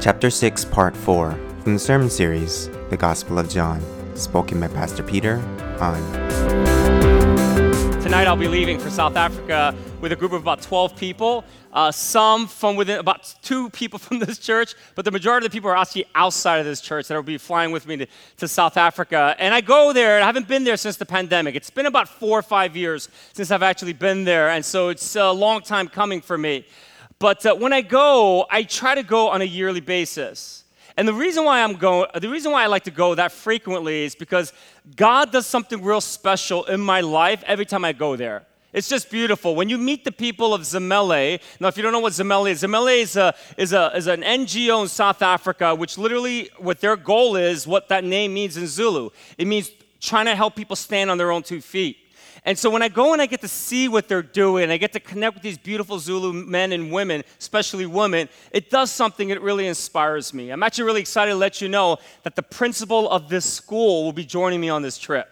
Chapter 6, Part 4, from the sermon series, The Gospel of John, spoken by Pastor Peter Ahn. Tonight I'll be leaving for South Africa with a group of about 12 people. Uh, some from within, about two people from this church, but the majority of the people are actually outside of this church that will be flying with me to, to South Africa. And I go there, and I haven't been there since the pandemic. It's been about four or five years since I've actually been there, and so it's a long time coming for me. But uh, when I go, I try to go on a yearly basis. And the reason why I'm going, the reason why I like to go that frequently is because God does something real special in my life every time I go there. It's just beautiful. When you meet the people of Zimele, now if you don't know what Zimele is, Zimele is, a, is, a, is an NGO in South Africa, which literally what their goal is, what that name means in Zulu. It means trying to help people stand on their own two feet. And so when I go and I get to see what they're doing, I get to connect with these beautiful Zulu men and women, especially women, it does something that really inspires me. I'm actually really excited to let you know that the principal of this school will be joining me on this trip.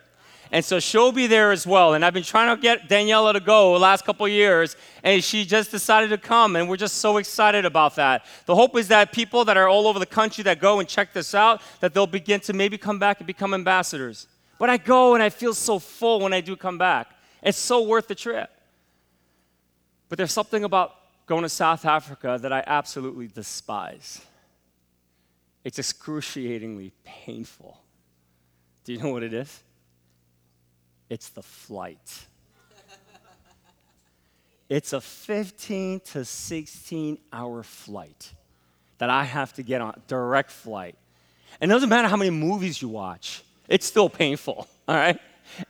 And so she'll be there as well. And I've been trying to get Daniela to go the last couple years, and she just decided to come, and we're just so excited about that. The hope is that people that are all over the country that go and check this out, that they'll begin to maybe come back and become ambassadors. But I go and I feel so full when I do come back. It's so worth the trip. But there's something about going to South Africa that I absolutely despise. It's excruciatingly painful. Do you know what it is? It's the flight. it's a 15 to 16 hour flight that I have to get on, direct flight. And it doesn't matter how many movies you watch, it's still painful, all right?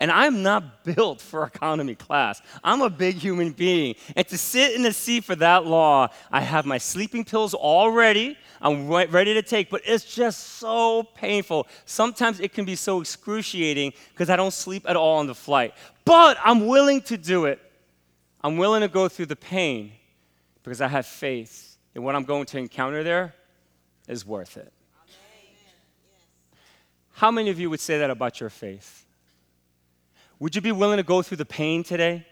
And I'm not built for economy class. I'm a big human being. And to sit in the seat for that long, I have my sleeping pills all ready. I'm ready to take, but it's just so painful. Sometimes it can be so excruciating because I don't sleep at all on the flight. But I'm willing to do it. I'm willing to go through the pain because I have faith in what I'm going to encounter there is worth it. How many of you would say that about your faith? Would you be willing to go through the pain today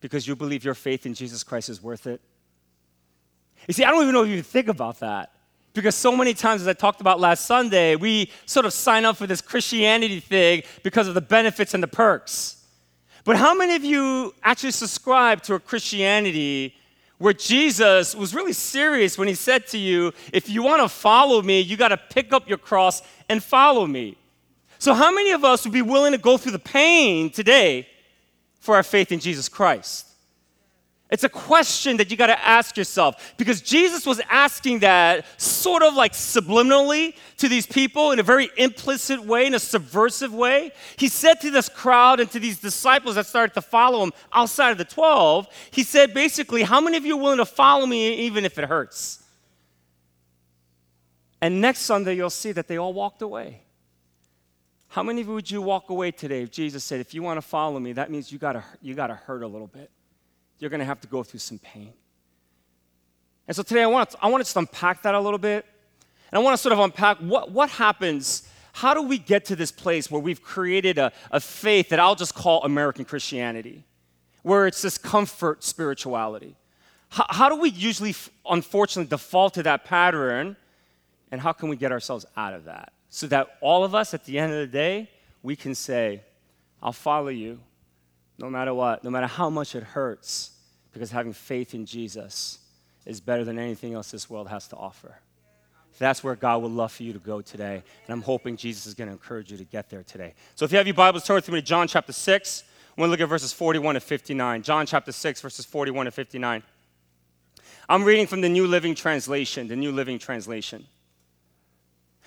because you believe your faith in Jesus Christ is worth it? You see, I don't even know if you think about that. Because so many times, as I talked about last Sunday, we sort of sign up for this Christianity thing because of the benefits and the perks. But how many of you actually subscribe to a Christianity where Jesus was really serious when he said to you, if you want to follow me, you got to pick up your cross and follow me. So, how many of us would be willing to go through the pain today for our faith in Jesus Christ? It's a question that you got to ask yourself because Jesus was asking that sort of like subliminally to these people in a very implicit way, in a subversive way. He said to this crowd and to these disciples that started to follow him outside of the 12, he said basically, How many of you are willing to follow me even if it hurts? And next Sunday, you'll see that they all walked away. How many of you would you walk away today if Jesus said, If you want to follow me, that means you got you to hurt a little bit? You're going to have to go through some pain. And so today I want, to, I want to unpack that a little bit. And I want to sort of unpack what, what happens, how do we get to this place where we've created a, a faith that I'll just call American Christianity, where it's this comfort spirituality? How, how do we usually, unfortunately, default to that pattern? And how can we get ourselves out of that? So that all of us, at the end of the day, we can say, I'll follow you no matter what, no matter how much it hurts, because having faith in Jesus is better than anything else this world has to offer. That's where God would love for you to go today. And I'm hoping Jesus is going to encourage you to get there today. So if you have your Bibles, turn with me to John chapter 6. We're going to look at verses 41 to 59. John chapter 6, verses 41 to 59. I'm reading from the New Living Translation, the New Living Translation.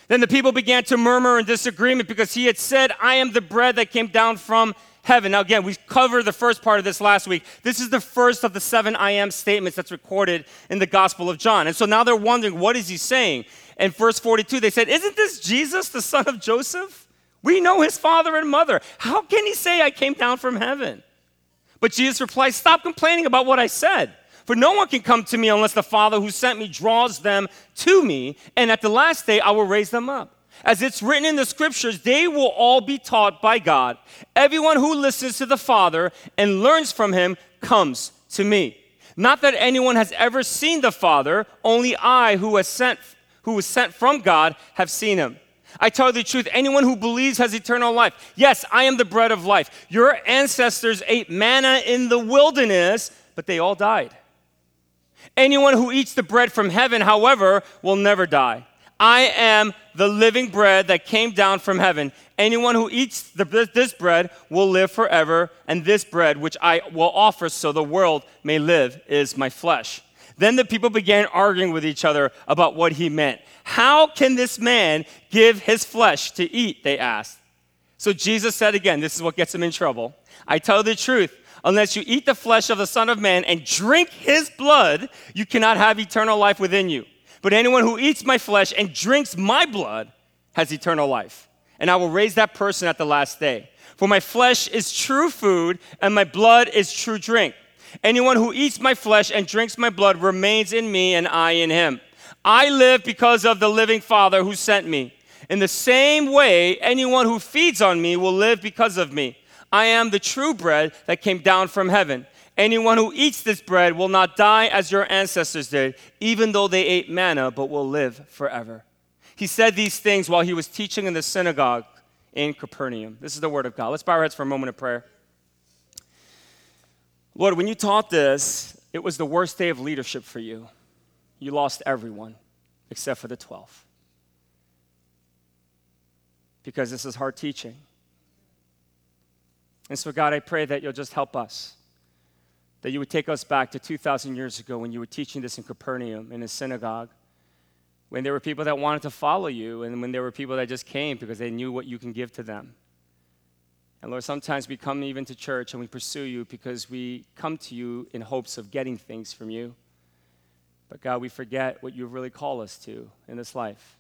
Then the people began to murmur in disagreement because he had said, I am the bread that came down from heaven. Now, again, we covered the first part of this last week. This is the first of the seven I am statements that's recorded in the Gospel of John. And so now they're wondering, what is he saying? In verse 42, they said, Isn't this Jesus, the son of Joseph? We know his father and mother. How can he say, I came down from heaven? But Jesus replied, Stop complaining about what I said. For no one can come to me unless the Father who sent me draws them to me, and at the last day I will raise them up. As it's written in the scriptures, they will all be taught by God. Everyone who listens to the Father and learns from him comes to me. Not that anyone has ever seen the Father, only I, who was sent, who was sent from God, have seen him. I tell you the truth, anyone who believes has eternal life. Yes, I am the bread of life. Your ancestors ate manna in the wilderness, but they all died. Anyone who eats the bread from heaven, however, will never die. I am the living bread that came down from heaven. Anyone who eats the, this bread will live forever, and this bread, which I will offer so the world may live, is my flesh. Then the people began arguing with each other about what he meant. How can this man give his flesh to eat? They asked. So Jesus said again, this is what gets him in trouble. I tell the truth, unless you eat the flesh of the Son of Man and drink his blood, you cannot have eternal life within you. But anyone who eats my flesh and drinks my blood has eternal life. And I will raise that person at the last day. For my flesh is true food, and my blood is true drink. Anyone who eats my flesh and drinks my blood remains in me, and I in him. I live because of the living Father who sent me. In the same way, anyone who feeds on me will live because of me. I am the true bread that came down from heaven. Anyone who eats this bread will not die as your ancestors did, even though they ate manna, but will live forever. He said these things while he was teaching in the synagogue in Capernaum. This is the word of God. Let's bow our heads for a moment of prayer. Lord, when you taught this, it was the worst day of leadership for you. You lost everyone except for the 12. Because this is hard teaching. And so, God, I pray that you'll just help us. That you would take us back to 2,000 years ago when you were teaching this in Capernaum in a synagogue, when there were people that wanted to follow you, and when there were people that just came because they knew what you can give to them. And Lord, sometimes we come even to church and we pursue you because we come to you in hopes of getting things from you. But God, we forget what you really call us to in this life.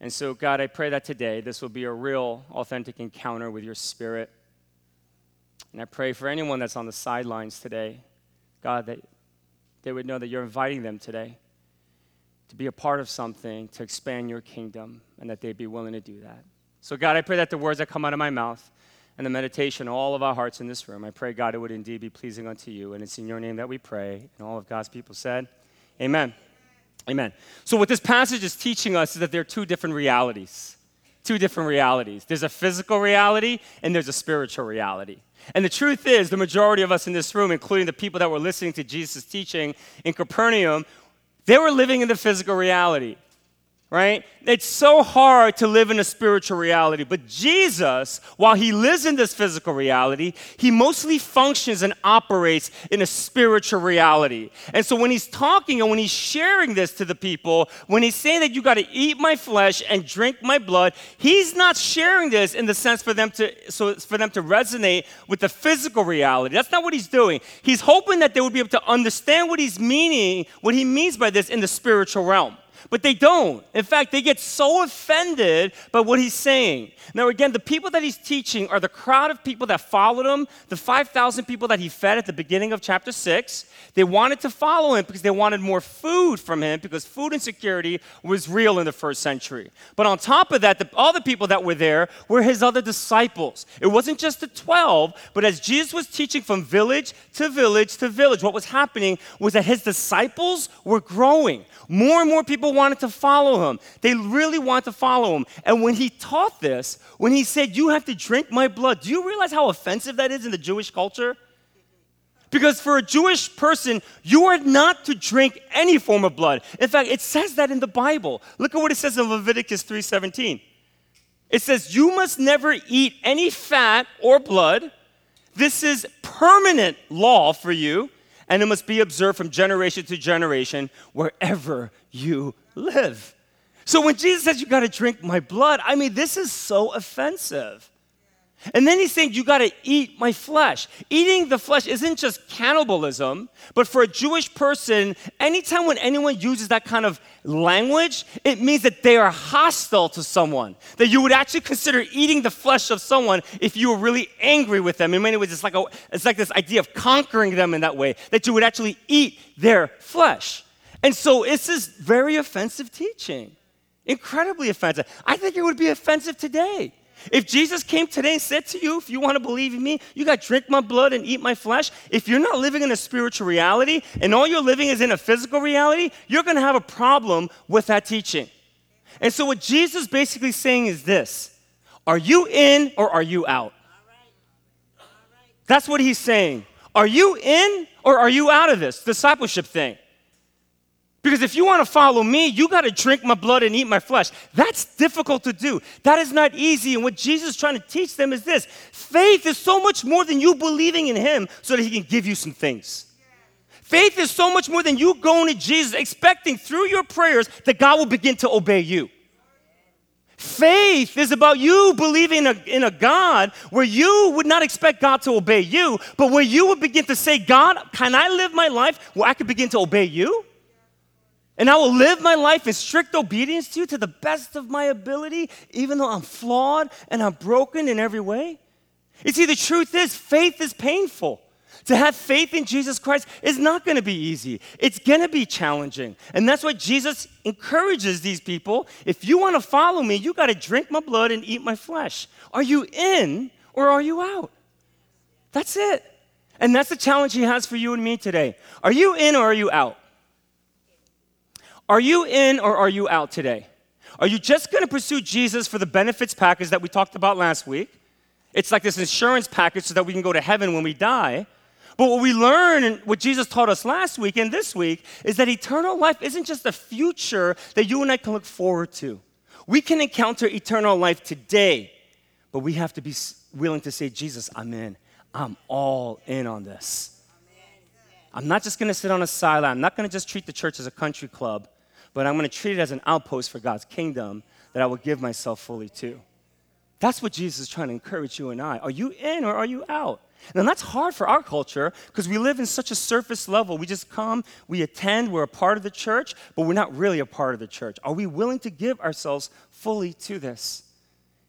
And so, God, I pray that today this will be a real, authentic encounter with your spirit. And I pray for anyone that's on the sidelines today, God, that they would know that you're inviting them today to be a part of something to expand your kingdom and that they'd be willing to do that. So, God, I pray that the words that come out of my mouth and the meditation of all of our hearts in this room, I pray, God, it would indeed be pleasing unto you. And it's in your name that we pray. And all of God's people said, Amen. Amen. So, what this passage is teaching us is that there are two different realities. Two different realities. There's a physical reality and there's a spiritual reality. And the truth is, the majority of us in this room, including the people that were listening to Jesus' teaching in Capernaum, they were living in the physical reality right? It's so hard to live in a spiritual reality. But Jesus, while he lives in this physical reality, he mostly functions and operates in a spiritual reality. And so when he's talking and when he's sharing this to the people, when he's saying that you got to eat my flesh and drink my blood, he's not sharing this in the sense for them to so for them to resonate with the physical reality. That's not what he's doing. He's hoping that they would be able to understand what he's meaning, what he means by this in the spiritual realm. But they don't. In fact, they get so offended by what he's saying. Now, again, the people that he's teaching are the crowd of people that followed him, the 5,000 people that he fed at the beginning of chapter 6. They wanted to follow him because they wanted more food from him because food insecurity was real in the first century. But on top of that, all the people that were there were his other disciples. It wasn't just the 12, but as Jesus was teaching from village to village to village, what was happening was that his disciples were growing. More and more people wanted to follow him. They really wanted to follow him. And when he taught this, when he said, You have to drink my blood, do you realize how offensive that is in the Jewish culture? Because for a Jewish person, you are not to drink any form of blood. In fact, it says that in the Bible. Look at what it says in Leviticus 3:17. It says, "You must never eat any fat or blood. This is permanent law for you, and it must be observed from generation to generation wherever you live." So when Jesus says you got to drink my blood, I mean, this is so offensive. And then he's saying, You got to eat my flesh. Eating the flesh isn't just cannibalism, but for a Jewish person, anytime when anyone uses that kind of language, it means that they are hostile to someone. That you would actually consider eating the flesh of someone if you were really angry with them. In many ways, it's like, a, it's like this idea of conquering them in that way, that you would actually eat their flesh. And so this is very offensive teaching, incredibly offensive. I think it would be offensive today If Jesus came today and said to you, if you want to believe in me, you got to drink my blood and eat my flesh. If you're not living in a spiritual reality and all you're living is in a physical reality, you're going to have a problem with that teaching. And so, what Jesus basically saying is this Are you in or are you out? That's what he's saying. Are you in or are you out of this discipleship thing? Because if you want to follow me, you got to drink my blood and eat my flesh. That's difficult to do. That is not easy. And what Jesus is trying to teach them is this faith is so much more than you believing in him so that he can give you some things. Faith is so much more than you going to Jesus expecting through your prayers that God will begin to obey you. Faith is about you believing in a, in a, God where you would not expect God to obey you, but where you would begin to say, God, can I live my life where I could begin to obey you? And I will live my life in strict obedience to you to the best of my ability, even though I'm flawed and I'm broken in every way. You see, the truth is, faith is painful. To have faith in Jesus Christ is not going to be easy. It's going to be challenging. And that's why Jesus encourages these people if you want to follow me, you got to drink my blood and eat my flesh. Are you in or are you out? That's it. And that's the challenge he has for you and me today. Are you in or are you out? Are you in or are you out today? Are you just going to pursue Jesus for the benefits package that we talked about last week? It's like this insurance package so that we can go to heaven when we die. But what we learn and what Jesus taught us last week and this week is that eternal life isn't just a future that you and I can look forward to. We can encounter eternal life today, but we have to be willing to say, Jesus, I'm in. I'm all in on this. I'm not just going to sit on a sideline. I'm not going to just treat the church as a country club but I'm going to treat it as an outpost for God's kingdom that I will give myself fully to. That's what Jesus is trying to encourage you and I. Are you in or are you out? Now, that's hard for our culture because we live in such a surface level. We just come, we attend, we're a part of the church, but we're not really a part of the church. Are we willing to give ourselves fully to this?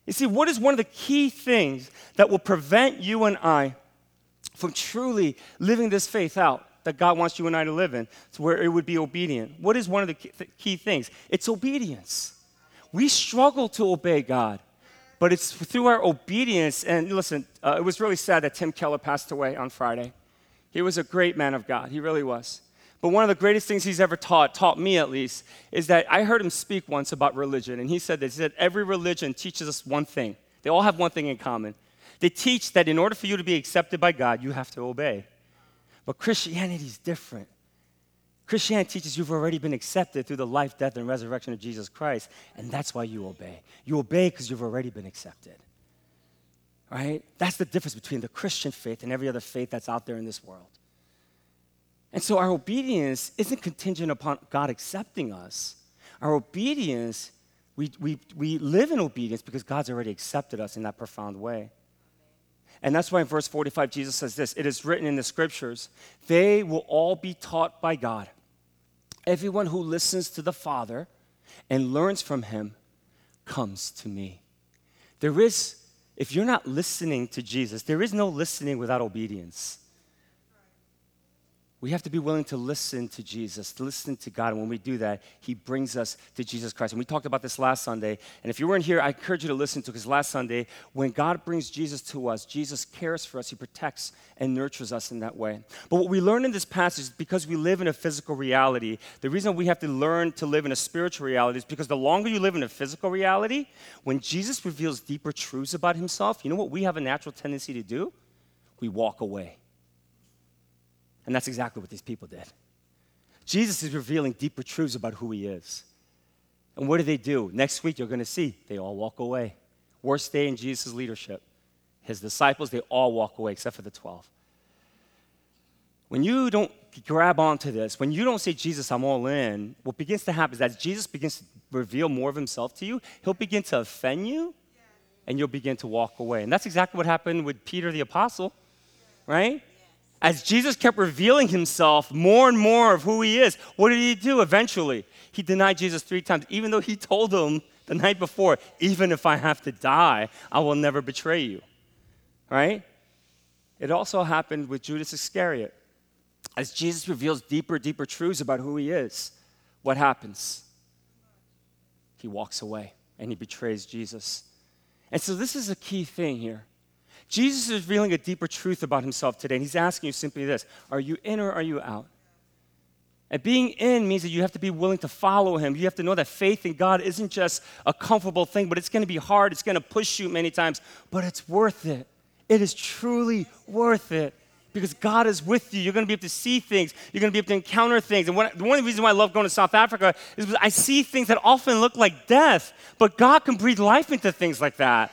You see, what is one of the key things that will prevent you and I from truly living this faith out? That God wants you and I to live in, to where it would be obedient. What is one of the key things? It's obedience. We struggle to obey God, but it's through our obedience. And listen, uh, it was really sad that Tim Keller passed away on Friday. He was a great man of God, he really was. But one of the greatest things he's ever taught, taught me at least, is that I heard him speak once about religion. And he said this he said, Every religion teaches us one thing. They all have one thing in common. They teach that in order for you to be accepted by God, you have to obey. But Christianity is different. Christianity teaches you've already been accepted through the life, death, and resurrection of Jesus Christ, and that's why you obey. You obey because you've already been accepted. Right? That's the difference between the Christian faith and every other faith that's out there in this world. And so our obedience isn't contingent upon God accepting us. Our obedience, we, we, we live in obedience because God's already accepted us in that profound way. And that's why in verse 45, Jesus says this It is written in the scriptures, they will all be taught by God. Everyone who listens to the Father and learns from him comes to me. There is, if you're not listening to Jesus, there is no listening without obedience we have to be willing to listen to Jesus, to listen to God. And when we do that, He brings us to Jesus Christ. And we talked about this last Sunday. And if you weren't here, I encourage you to listen to because last Sunday, when God brings Jesus to us, Jesus cares for us, He protects and nurtures us in that way. But what we learn in this passage, is because we live in a physical reality, the reason we have to learn to live in a spiritual reality is because the longer you live in a physical reality, when Jesus reveals deeper truths about Himself, you know what we have a natural tendency to do? We walk away. And that's exactly what these people did. Jesus is revealing deeper truths about who he is. And what do they do? Next week, you're going to see they all walk away. Worst day in Jesus' leadership. His disciples, they all walk away except for the 12. When you don't grab onto this, when you don't say, Jesus, I'm all in, what begins to happen is that Jesus begins to reveal more of himself to you, he'll begin to offend you, and you'll begin to walk away. And that's exactly what happened with Peter the apostle, right? As Jesus kept revealing himself more and more of who he is, what did he do eventually? He denied Jesus three times, even though he told him the night before, even if I have to die, I will never betray you. Right? It also happened with Judas Iscariot. As Jesus reveals deeper, deeper truths about who he is, what happens? He walks away and he betrays Jesus. And so, this is a key thing here. Jesus is revealing a deeper truth about himself today, and he's asking you simply this Are you in or are you out? And being in means that you have to be willing to follow him. You have to know that faith in God isn't just a comfortable thing, but it's going to be hard. It's going to push you many times, but it's worth it. It is truly worth it because God is with you. You're going to be able to see things. You're going to be able to encounter things. And one, one of the reasons why I love going to South Africa is because I see things that often look like death, but God can breathe life into things like that.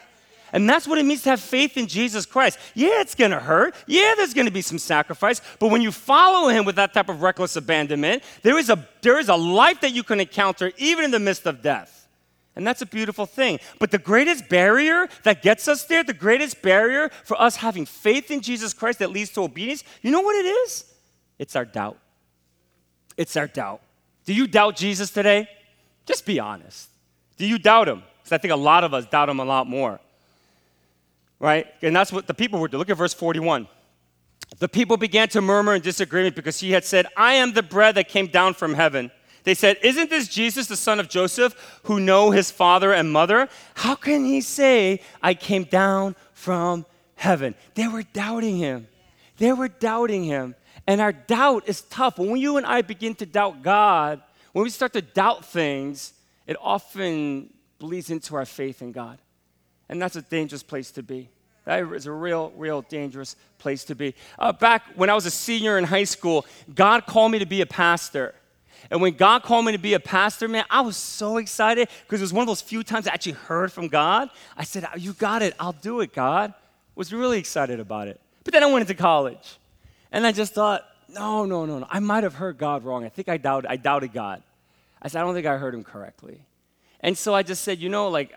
And that's what it means to have faith in Jesus Christ. Yeah, it's going to hurt. Yeah, there's going to be some sacrifice. But when you follow him with that type of reckless abandonment, there is a, there is a life that you can encounter even in the midst of death. And that's a beautiful thing. But the greatest barrier that gets us there, the greatest barrier for us having faith in Jesus Christ that leads to obedience, you know what it is? It's our doubt. It's our doubt. Do you doubt Jesus today? Just be honest. Do you doubt him? Because I think a lot of us doubt him a lot more right? And that's what the people were doing. Look at verse 41. The people began to murmur in disagreement because he had said, I am the bread that came down from heaven. They said, Isn't this Jesus, the son of Joseph, who know his father and mother? How can he say, I came down from heaven? They were doubting him. They were doubting him. And our doubt is tough. When you and I begin to doubt God, when we start to doubt things, it often bleeds into our faith in God. And that's a dangerous place to be. That is a real, real dangerous place to be. Uh, back when I was a senior in high school, God called me to be a pastor. And when God called me to be a pastor, man, I was so excited because it was one of those few times I actually heard from God. I said, You got it. I'll do it, God. Was really excited about it. But then I went into college. And I just thought, no, no, no, no. I might have heard God wrong. I think I doubted, I doubted God. I said, I don't think I heard him correctly. And so I just said, you know, like,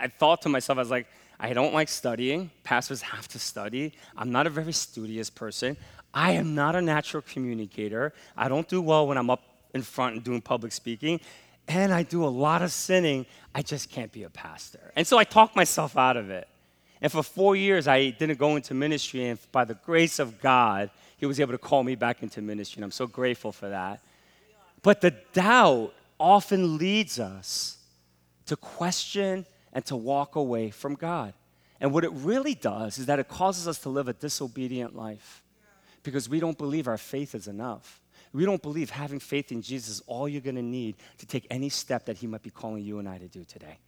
I thought to myself, I was like, I don't like studying. Pastors have to study. I'm not a very studious person. I am not a natural communicator. I don't do well when I'm up in front and doing public speaking. And I do a lot of sinning. I just can't be a pastor. And so I talked myself out of it. And for four years, I didn't go into ministry. And by the grace of God, He was able to call me back into ministry. And I'm so grateful for that. But the doubt often leads us to question and to walk away from God. And what it really does is that it causes us to live a disobedient life because we don't believe our faith is enough. We don't believe having faith in Jesus is all you're going to need to take any step that He might be calling you and I to do today.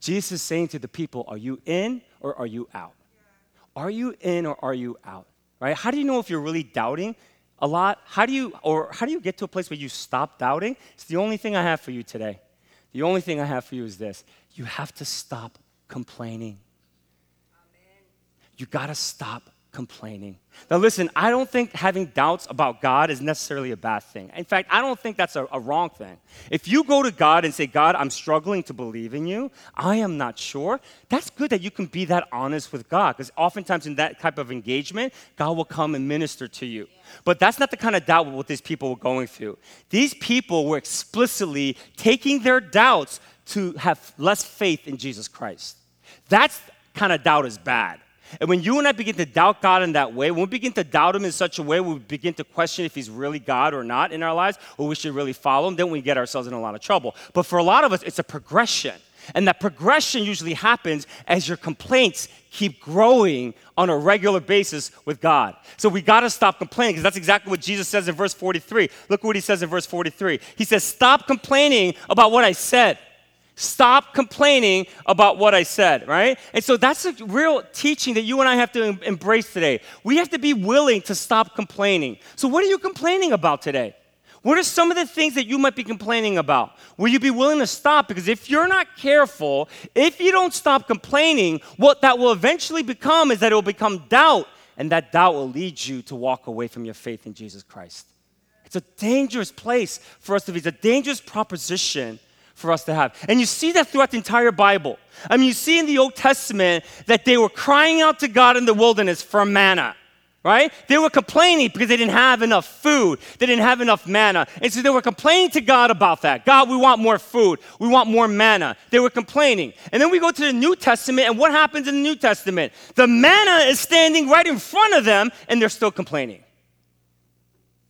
Jesus is saying to the people, Are you in or are you out? Are you in or are you out? Right? How do you know if you're really doubting a lot? How do you, or how do you get to a place where you stop doubting? It's the only thing I have for you today. The only thing I have for you is this you have to stop complaining. Amen. You got to stop complaining. Now, listen, I don't think having doubts about God is necessarily a bad thing. In fact, I don't think that's a, a, wrong thing. If you go to God and say, God, I'm struggling to believe in you, I am not sure, that's good that you can be that honest with God because oftentimes in that type of engagement, God will come and minister to you. But that's not the kind of doubt what these people were going through. These people were explicitly taking their doubts to have less faith in Jesus Christ. That's kind of doubt is bad. And when you and I begin to doubt God in that way, when we begin to doubt Him in such a way, we begin to question if He's really God or not in our lives, or we should really follow Him, then we get ourselves in a lot of trouble. But for a lot of us, it's a progression. And that progression usually happens as your complaints keep growing on a regular basis with God. So we got to stop complaining because that's exactly what Jesus says in verse 43. Look what he says in verse 43. He says, Stop complaining about what I said. Stop complaining about what I said, right? And so that's a real teaching that you and I have to embrace today. We have to be willing to stop complaining. So, what are you complaining about today? What are some of the things that you might be complaining about? Will you be willing to stop? Because if you're not careful, if you don't stop complaining, what that will eventually become is that it will become doubt, and that doubt will lead you to walk away from your faith in Jesus Christ. It's a dangerous place for us to be, it's a dangerous proposition for us to have. And you see that throughout the entire Bible. I mean, you see in the Old Testament that they were crying out to God in the wilderness for manna. Right? They were complaining because they didn't have enough food. They didn't have enough manna. And so they were complaining to God about that. God, we want more food. We want more manna. They were complaining. And then we go to the New Testament, and what happens in the New Testament? The manna is standing right in front of them, and they're still complaining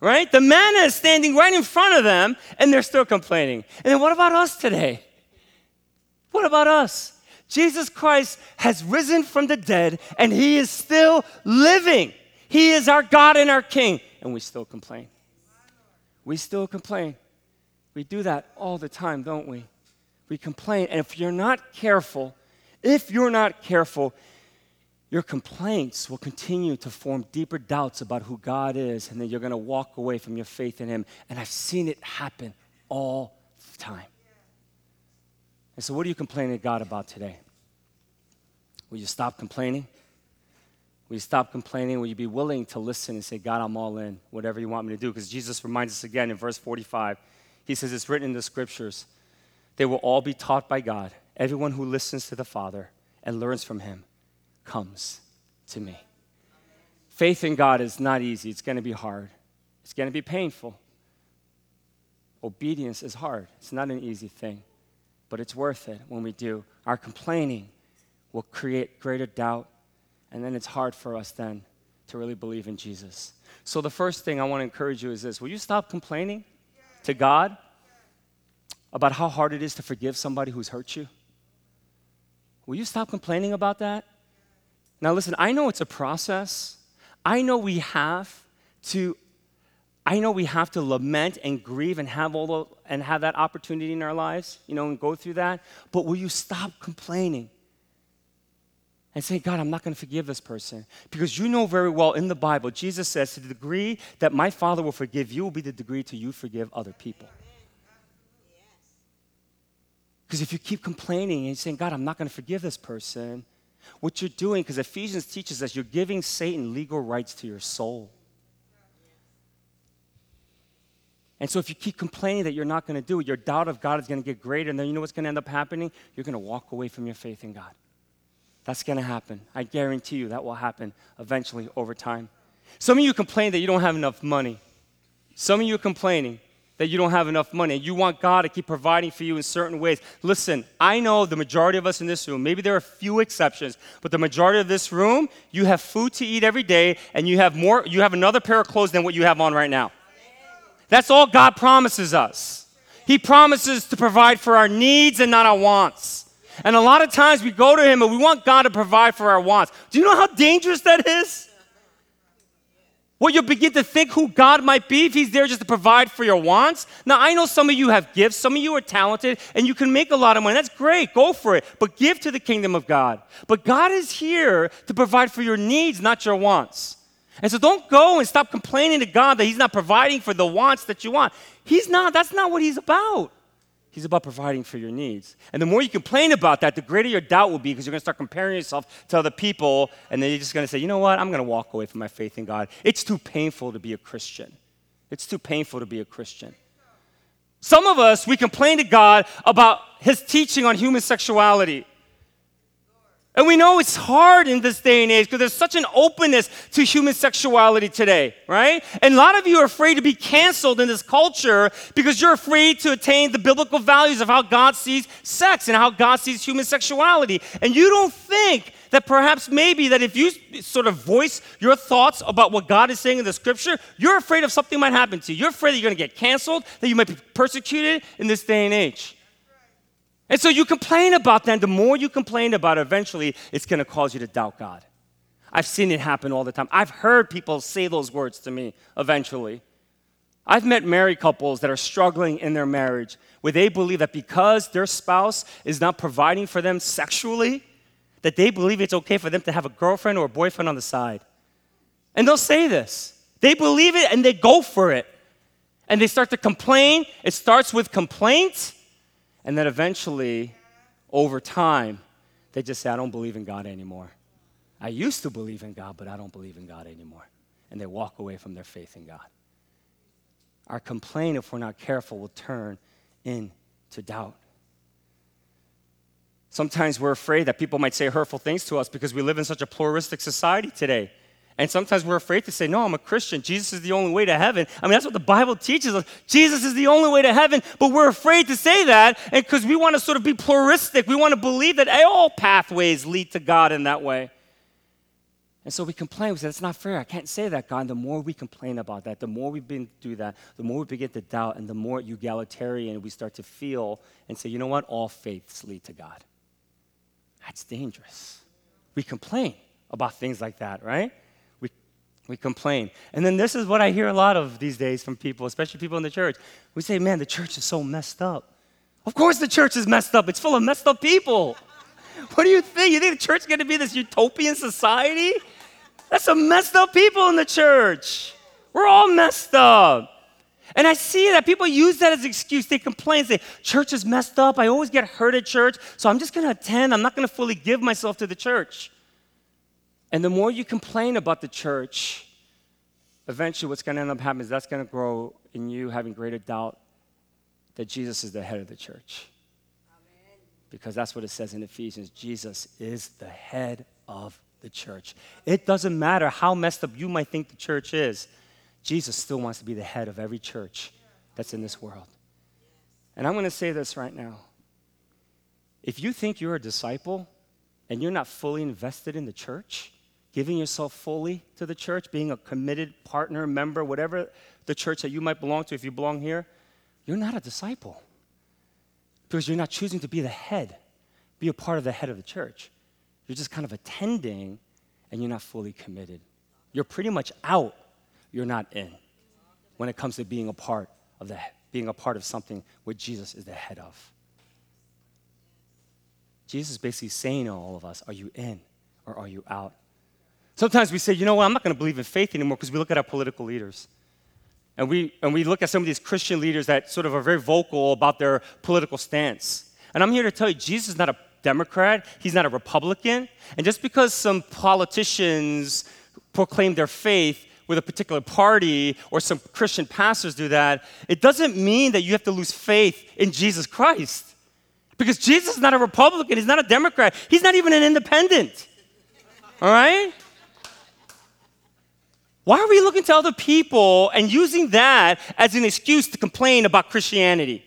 right? The manna is standing right in front of them and they're still complaining. And then what about us today? What about us? Jesus Christ has risen from the dead and he is still living. He is our God and our King. And we still complain. We still complain. We do that all the time, don't we? We complain. And if you're not careful, if you're not careful, your complaints will continue to form deeper doubts about who God is, and then you're going to walk away from your faith in Him. And I've seen it happen all the time. And so, what are you complaining to God about today? Will you stop complaining? Will you stop complaining? Will you be willing to listen and say, God, I'm all in, whatever you want me to do? Because Jesus reminds us again in verse 45. He says, It's written in the scriptures, they will all be taught by God. Everyone who listens to the Father and learns from him comes to me. Faith in God is not easy, it's going to be hard, it's going to be painful. Obedience is hard, it's not an easy thing, but it's worth it when we do. Our complaining will create greater doubt, and then it's hard for us then to really believe in Jesus. So, the first thing I want to encourage you is this Will you stop complaining to God about how hard it is to forgive somebody who's hurt you? Will you stop complaining about that? Now, listen, I know it's a process. I know we have to. I know we have to lament and grieve and have all the, and have that opportunity in our lives, you know, and go through that. But will you stop complaining? and say, God, I'm not going to forgive this person. Because you know very well in the Bible, Jesus says, to the degree that my Father will forgive you, will be the degree to you forgive other people. Because if you keep complaining and saying, God, I'm not going to forgive this person, what you're doing, because Ephesians teaches us, you're giving Satan legal rights to your soul. And so if you keep complaining that you're not going to do it, your doubt of God is going to get greater, and then you know what's going to end up happening? You're going to walk away from your faith in God. That's going to happen. I guarantee you that will happen eventually over time. Some of you complain that you don't have enough money. Some of you are complaining that you don't have enough money. And you want God to keep providing for you in certain ways. Listen, I know the majority of us in this room, maybe there are a few exceptions, but the majority of this room, you have food to eat every day and you have more you have another pair of clothes than what you have on right now. That's all God promises us. He promises to provide for our needs and not our wants. And a lot of times we go to Him and we want God to provide for our wants. Do you know how dangerous that is? Well, you'll begin to think who God might be if He's there just to provide for your wants. Now, I know some of you have gifts, some of you are talented, and you can make a lot of money. That's great, go for it. But give to the kingdom of God. But God is here to provide for your needs, not your wants. And so don't go and stop complaining to God that He's not providing for the wants that you want. He's not, that's not what He's about. He's about providing for your needs. And the more you complain about that, the greater your doubt will be because you're going to start comparing yourself to other people. And then you're just going to say, you know what? I'm going to walk away from my faith in God. It's too painful to be a Christian. It's too painful to be a Christian. Some of us, we complain to God about his teaching on human sexuality. And we know it's hard in this day and age because there's such an openness to human sexuality today, right? And a lot of you are afraid to be canceled in this culture because you're afraid to attain the biblical values of how God sees sex and how God sees human sexuality. And you don't think that perhaps maybe that if you sort of voice your thoughts about what God is saying in the scripture, you're afraid of something might happen to you. You're afraid that you're going to get canceled, that you might be persecuted in this day and age. And so you complain about that. The more you complain about it, eventually it's going to cause you to doubt God. I've seen it happen all the time. I've heard people say those words to me eventually. I've met married couples that are struggling in their marriage where they believe that because their spouse is not providing for them sexually, that they believe it's okay for them to have a girlfriend or a boyfriend on the side. And they'll say this. They believe it and they go for it. And they start to complain. It starts with complaint and then eventually, over time, they just say, I don't believe in God anymore. I used to believe in God, but I don't believe in God anymore. And they walk away from their faith in God. Our complaint, if we're not careful, will turn into doubt. Sometimes we're afraid that people might say hurtful things to us because we live in such a pluralistic society today. And sometimes we're afraid to say, No, I'm a Christian. Jesus is the only way to heaven. I mean, that's what the Bible teaches us. Jesus is the only way to heaven, but we're afraid to say that because we want to sort of be pluralistic. We want to believe that all pathways lead to God in that way. And so we complain. We say, That's not fair. I can't say that, God. And the more we complain about that, the more we do that, the more we begin to doubt, and the more egalitarian we start to feel and say, You know what? All faiths lead to God. That's dangerous. We complain about things like that, right? We, complain. And then this is what I hear a lot of these days from people, especially people in the church. We say, man, the church is so messed up. Of course, the church is messed up. It's full of messed up people. What do you think? You think the church is going to be this utopian society? That's some messed up people in the church. We're all messed up. And I see that people use that as an excuse. They complain, say, church is messed up. I always get hurt at church, so I'm just going to attend. I'm not going to fully give myself to the church. And the more you complain about the church, eventually what's going to end up happening is that's going to grow in you having greater doubt that Jesus is the head of the church. Amen. Because that's what it says in Ephesians Jesus is the head of the church. It doesn't matter how messed up you might think the church is, Jesus still wants to be the head of every church that's in this world. And I'm going to say this right now. If you think you're a disciple and you're not fully invested in the church, giving yourself fully to the church, being a committed partner, member, whatever the church that you might belong to, if you belong here, you're not a disciple because you're not choosing to be the head, be a part of the head of the church. You're just kind of attending and you're not fully committed. You're pretty much out, you're not in when it comes to being a part of the being a part of something where Jesus is the head of. Jesus is basically saying to all of us, are you in or are you out? Sometimes we say, you know what, I'm not going to believe in faith anymore because we look at our political leaders. And we, and we look at some of these Christian leaders that sort of are very vocal about their political stance. And I'm here to tell you, Jesus is not a Democrat, he's not a Republican. And just because some politicians proclaim their faith with a particular party or some Christian pastors do that, it doesn't mean that you have to lose faith in Jesus Christ. Because Jesus is not a Republican, he's not a Democrat, he's not even an independent. All right? Why are we looking to other people and using that as an excuse to complain about Christianity?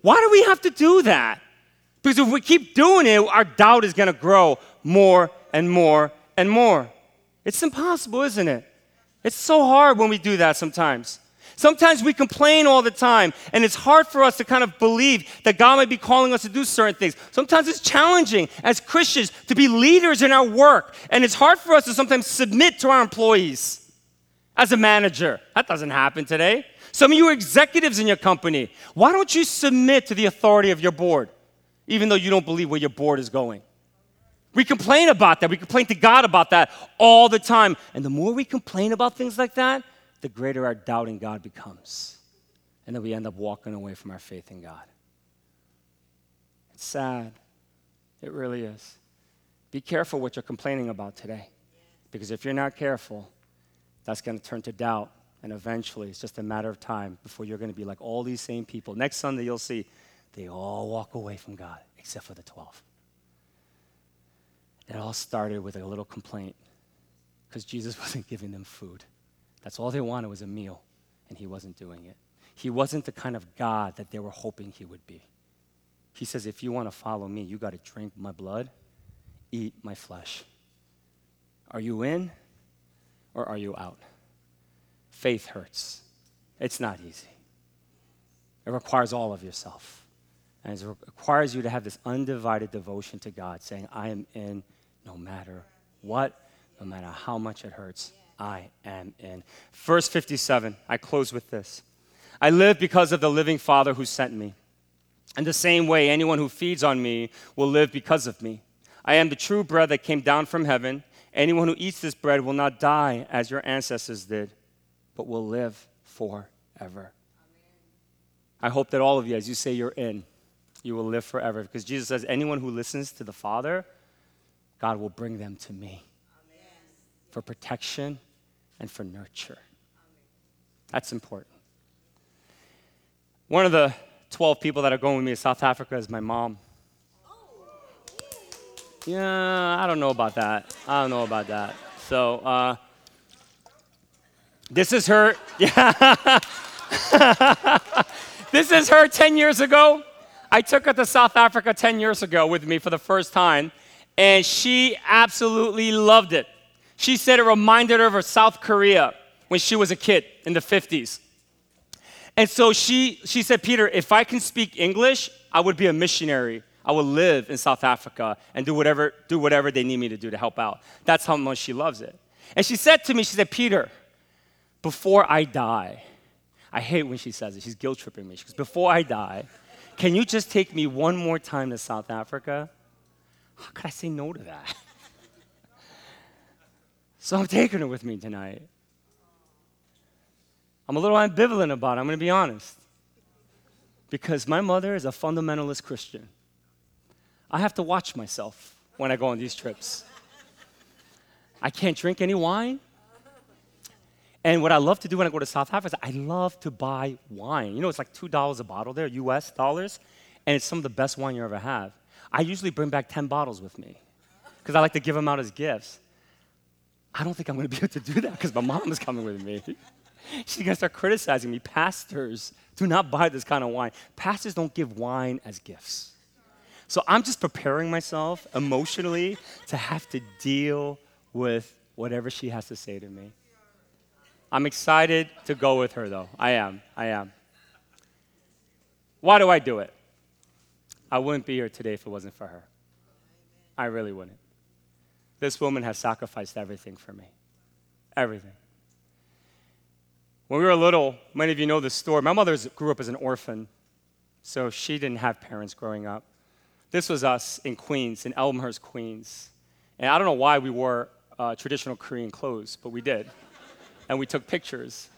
Why do we have to do that? Because if we keep doing it, our doubt is going to grow more and more and more. It's impossible, isn't it? It's so hard when we do that sometimes. Sometimes we complain all the time, and it's hard for us to kind of believe that God might be calling us to do certain things. Sometimes it's challenging as Christians to be leaders in our work, and it's hard for us to sometimes submit to our employees as a manager. That doesn't happen today. Some of you are executives in your company. Why don't you submit to the authority of your board, even though you don't believe where your board is going? We complain about that. We complain to God about that all the time. And the more we complain about things like that, the greater our doubt in God becomes. And then we end up walking away from our faith in God. It's sad. It really is. Be careful what you're complaining about today. Because if you're not careful, that's going to turn to doubt. And eventually, it's just a matter of time before you're going to be like all these same people. Next Sunday, you'll see they all walk away from God, except for the 12. It all started with a little complaint because Jesus wasn't giving them food. That's all they wanted was a meal, and he wasn't doing it. He wasn't the kind of God that they were hoping he would be. He says, if you want to follow me, you got to drink my blood, eat my flesh. Are you in or are you out? Faith hurts. It's not easy. It requires all of yourself. And it requires you to have this undivided devotion to God, saying, I am in no matter what, no matter how much it hurts. I am in. Verse 57, I close with this I live because of the living Father who sent me. In the same way, anyone who feeds on me will live because of me. I am the true bread that came down from heaven. Anyone who eats this bread will not die as your ancestors did, but will live forever. Amen. I hope that all of you, as you say you're in, you will live forever. Because Jesus says, anyone who listens to the Father, God will bring them to me Amen. for protection and for nurture. That's important. One of the 12 people that are going with me to South Africa is my mom. Yeah, I don't know about that. I don't know about that. So, uh, this is her. Yeah. this is her 10 years ago. I took her to South Africa 10 years ago with me for the first time, and she absolutely loved it. She said it reminded her of South Korea when she was a kid in the 50s. And so she, she said, Peter, if I can speak English, I would be a missionary I would live in South Africa and do whatever, do whatever they need me to do to help out. That's how much she loves it. And she said to me, she said, Peter, before I die, I hate when she says it. She's guilt tripping me. She goes, Before I die, can you just take me one more time to South Africa? How could I say no to that? So I'm taking her with me tonight. I'm a little ambivalent about it, I'm going to be honest. Because my mother is a fundamentalist Christian. I have to watch myself when I go on these trips. I can't drink any wine. And what I love to do when I go to South Africa is I love to buy wine. You know, it's like $2 a bottle there, US dollars, and it's some of the best wine you ever have. I usually bring back 10 bottles with me because I like to give them out as gifts. I don't think I'm going to be able to do that because my mom is coming with me. She's going to start criticizing me. Pastors do not buy this kind of wine. Pastors don't give wine as gifts. So I'm just preparing myself emotionally to have to deal with whatever she has to say to me. I'm excited to go with her, though. I am. I am. Why do I do it? I wouldn't be here today if it wasn't for her. I really wouldn't. This woman has sacrificed everything for me. Everything. When we were little, many of you know this story. My mother grew up as an orphan, so she didn't have parents growing up. This was us in Queens, in Elmhurst, Queens. And I don't know why we wore uh, traditional Korean clothes, but we did. and we took pictures.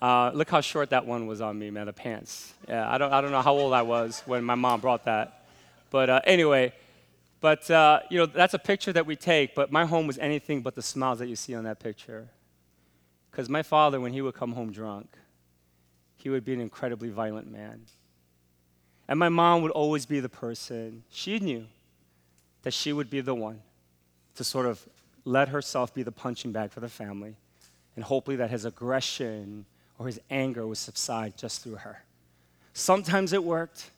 Uh, look how short that one was on me, man, the pants. Yeah, I don't, I don't know how old I was when my mom brought that. But uh, anyway, but uh, you know, that's a picture that we take, but my home was anything but the smiles that you see on that picture. Because my father, when he would come home drunk, he would be an incredibly violent man. And my mom would always be the person, she knew that she would be the one to sort of let herself be the punching bag for the family, and hopefully that his aggression or his anger would subside just through her. Sometimes it worked,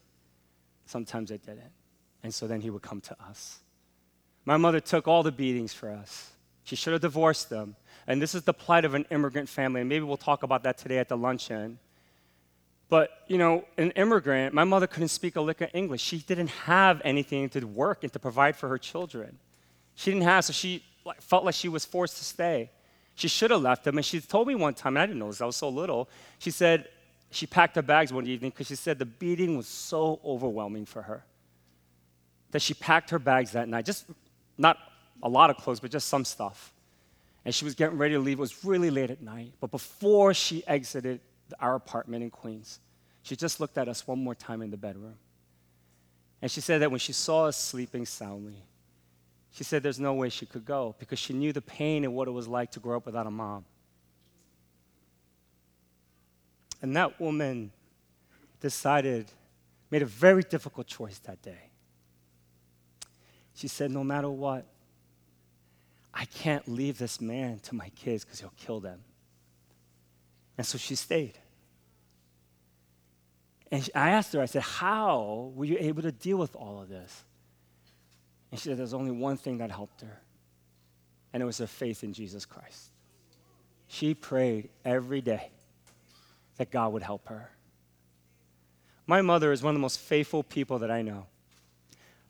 sometimes it didn't. And so then he would come to us. My mother took all the beatings for us. She should have divorced them. And this is the plight of an immigrant family. And maybe we'll talk about that today at the luncheon. But, you know, an immigrant, my mother couldn't speak a lick of English. She didn't have anything to work and to provide for her children. She didn't have, so she felt like she was forced to stay. She should have left them. And she told me one time, and I didn't know this, I was so little. She said she packed her bags one evening because she said the beating was so overwhelming for her that she packed her bags that night. Just not a lot of clothes, but just some stuff. And she was getting ready to leave. It was really late at night. But before she exited our apartment in Queens, she just looked at us one more time in the bedroom. And she said that when she saw us sleeping soundly, she said there's no way she could go because she knew the pain and what it was like to grow up without a mom. And that woman decided, made a very difficult choice that day. She said, No matter what, I can't leave this man to my kids because he'll kill them. And so she stayed. And I asked her, I said, How were you able to deal with all of this? And she said, There's only one thing that helped her, and it was her faith in Jesus Christ. She prayed every day that God would help her. My mother is one of the most faithful people that I know.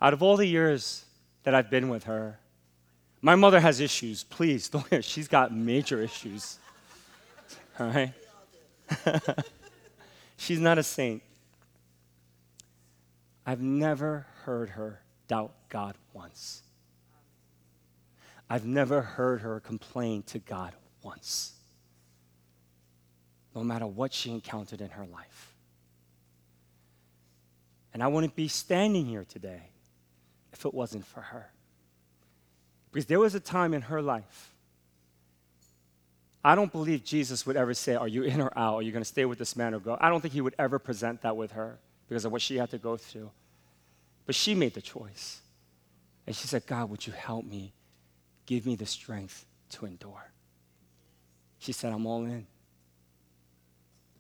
Out of all the years that I've been with her, my mother has issues. Please don't. She's got major issues. All right? She's not a saint. I've never heard her doubt God once. I've never heard her complain to God once, no matter what she encountered in her life. And I wouldn't be standing here today it wasn't for her. Because there was a time in her life. I don't believe Jesus would ever say, Are you in or out? Are you going to stay with this man or go? I don't think he would ever present that with her because of what she had to go through. But she made the choice. And she said, God, would you help me? Give me the strength to endure. She said, I'm all in.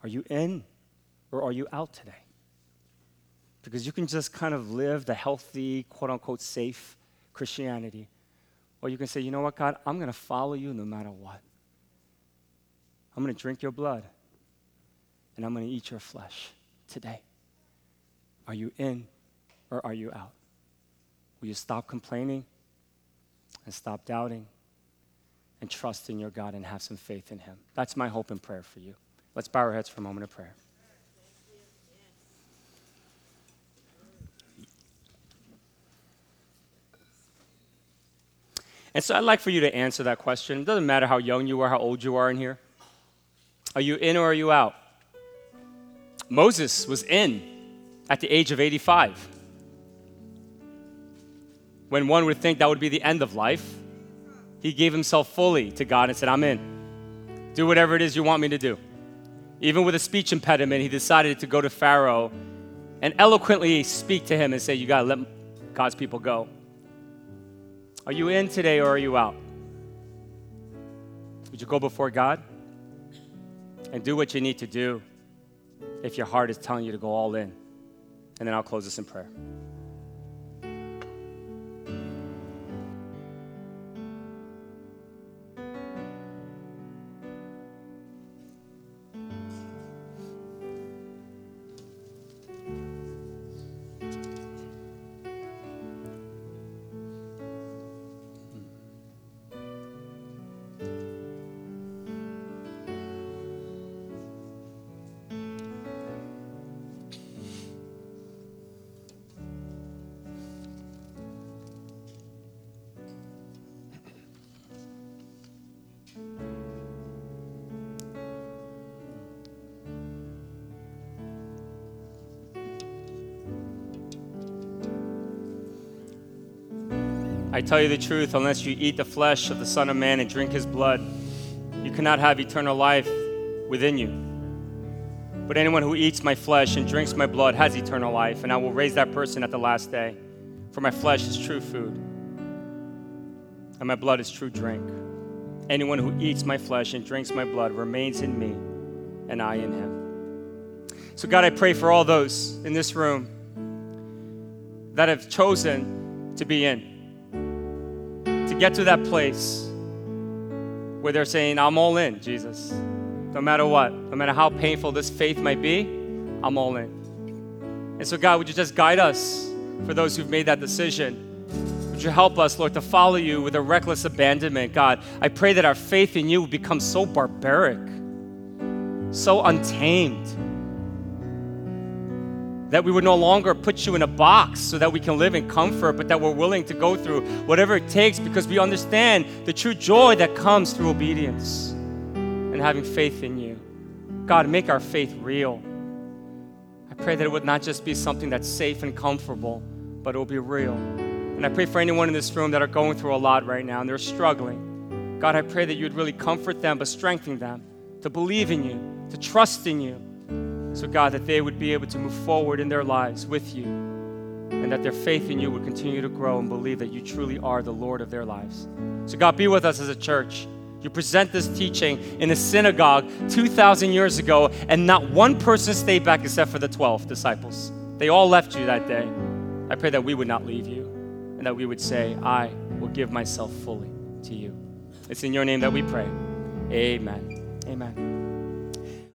Are you in or are you out today? Because you can just kind of live the healthy, quote unquote, safe Christianity. Or you can say, you know what, God, I'm going to follow you no matter what. I'm going to drink your blood and I'm going to eat your flesh today. Are you in or are you out? Will you stop complaining and stop doubting and trust in your God and have some faith in Him? That's my hope and prayer for you. Let's bow our heads for a moment of prayer. And so I'd like for you to answer that question. It doesn't matter how young you are, how old you are in here. Are you in or are you out? Moses was in at the age of 85. When one would think that would be the end of life, he gave himself fully to God and said, I'm in. Do whatever it is you want me to do. Even with a speech impediment, he decided to go to Pharaoh and eloquently speak to him and say, You got to let God's people go. Are you in today or are you out? Would you go before God and do what you need to do if your heart is telling you to go all in? And then I'll close this in prayer. I tell you the truth, unless you eat the flesh of the Son of Man and drink his blood, you cannot have eternal life within you. But anyone who eats my flesh and drinks my blood has eternal life, and I will raise that person at the last day. For my flesh is true food, and my blood is true drink. Anyone who eats my flesh and drinks my blood remains in me, and I in him. So, God, I pray for all those in this room that have chosen to be in to get to that place where they're saying, I'm all in, Jesus. No matter what, no matter how painful this faith might be, I'm all in. And so, God, would you just guide us for those who've made that decision? Would you help us, Lord, to follow you with a reckless abandonment? God, I pray that our faith in you would become so barbaric, so untamed that we would no longer put you in a box so that we can live in comfort, but that we're willing to go through whatever it takes because we understand the true joy that comes through obedience and having faith in you. God, make our faith real. I pray that it would not just be something that's safe and comfortable, but it will be real. And I pray for anyone in this room that are going through a lot right now and they're struggling. God, I pray that you'd really comfort them, but strengthen them to believe in you, to trust in you so, God, that they would be able to move forward in their lives with you and that their faith in you would continue to grow and believe that you truly are the Lord of their lives. So, God, be with us as a church. You present this teaching in a synagogue 2,000 years ago, and not one person stayed back except for the 12 disciples. They all left you that day. I pray that we would not leave you and that we would say, I will give myself fully to you. It's in your name that we pray. Amen. Amen.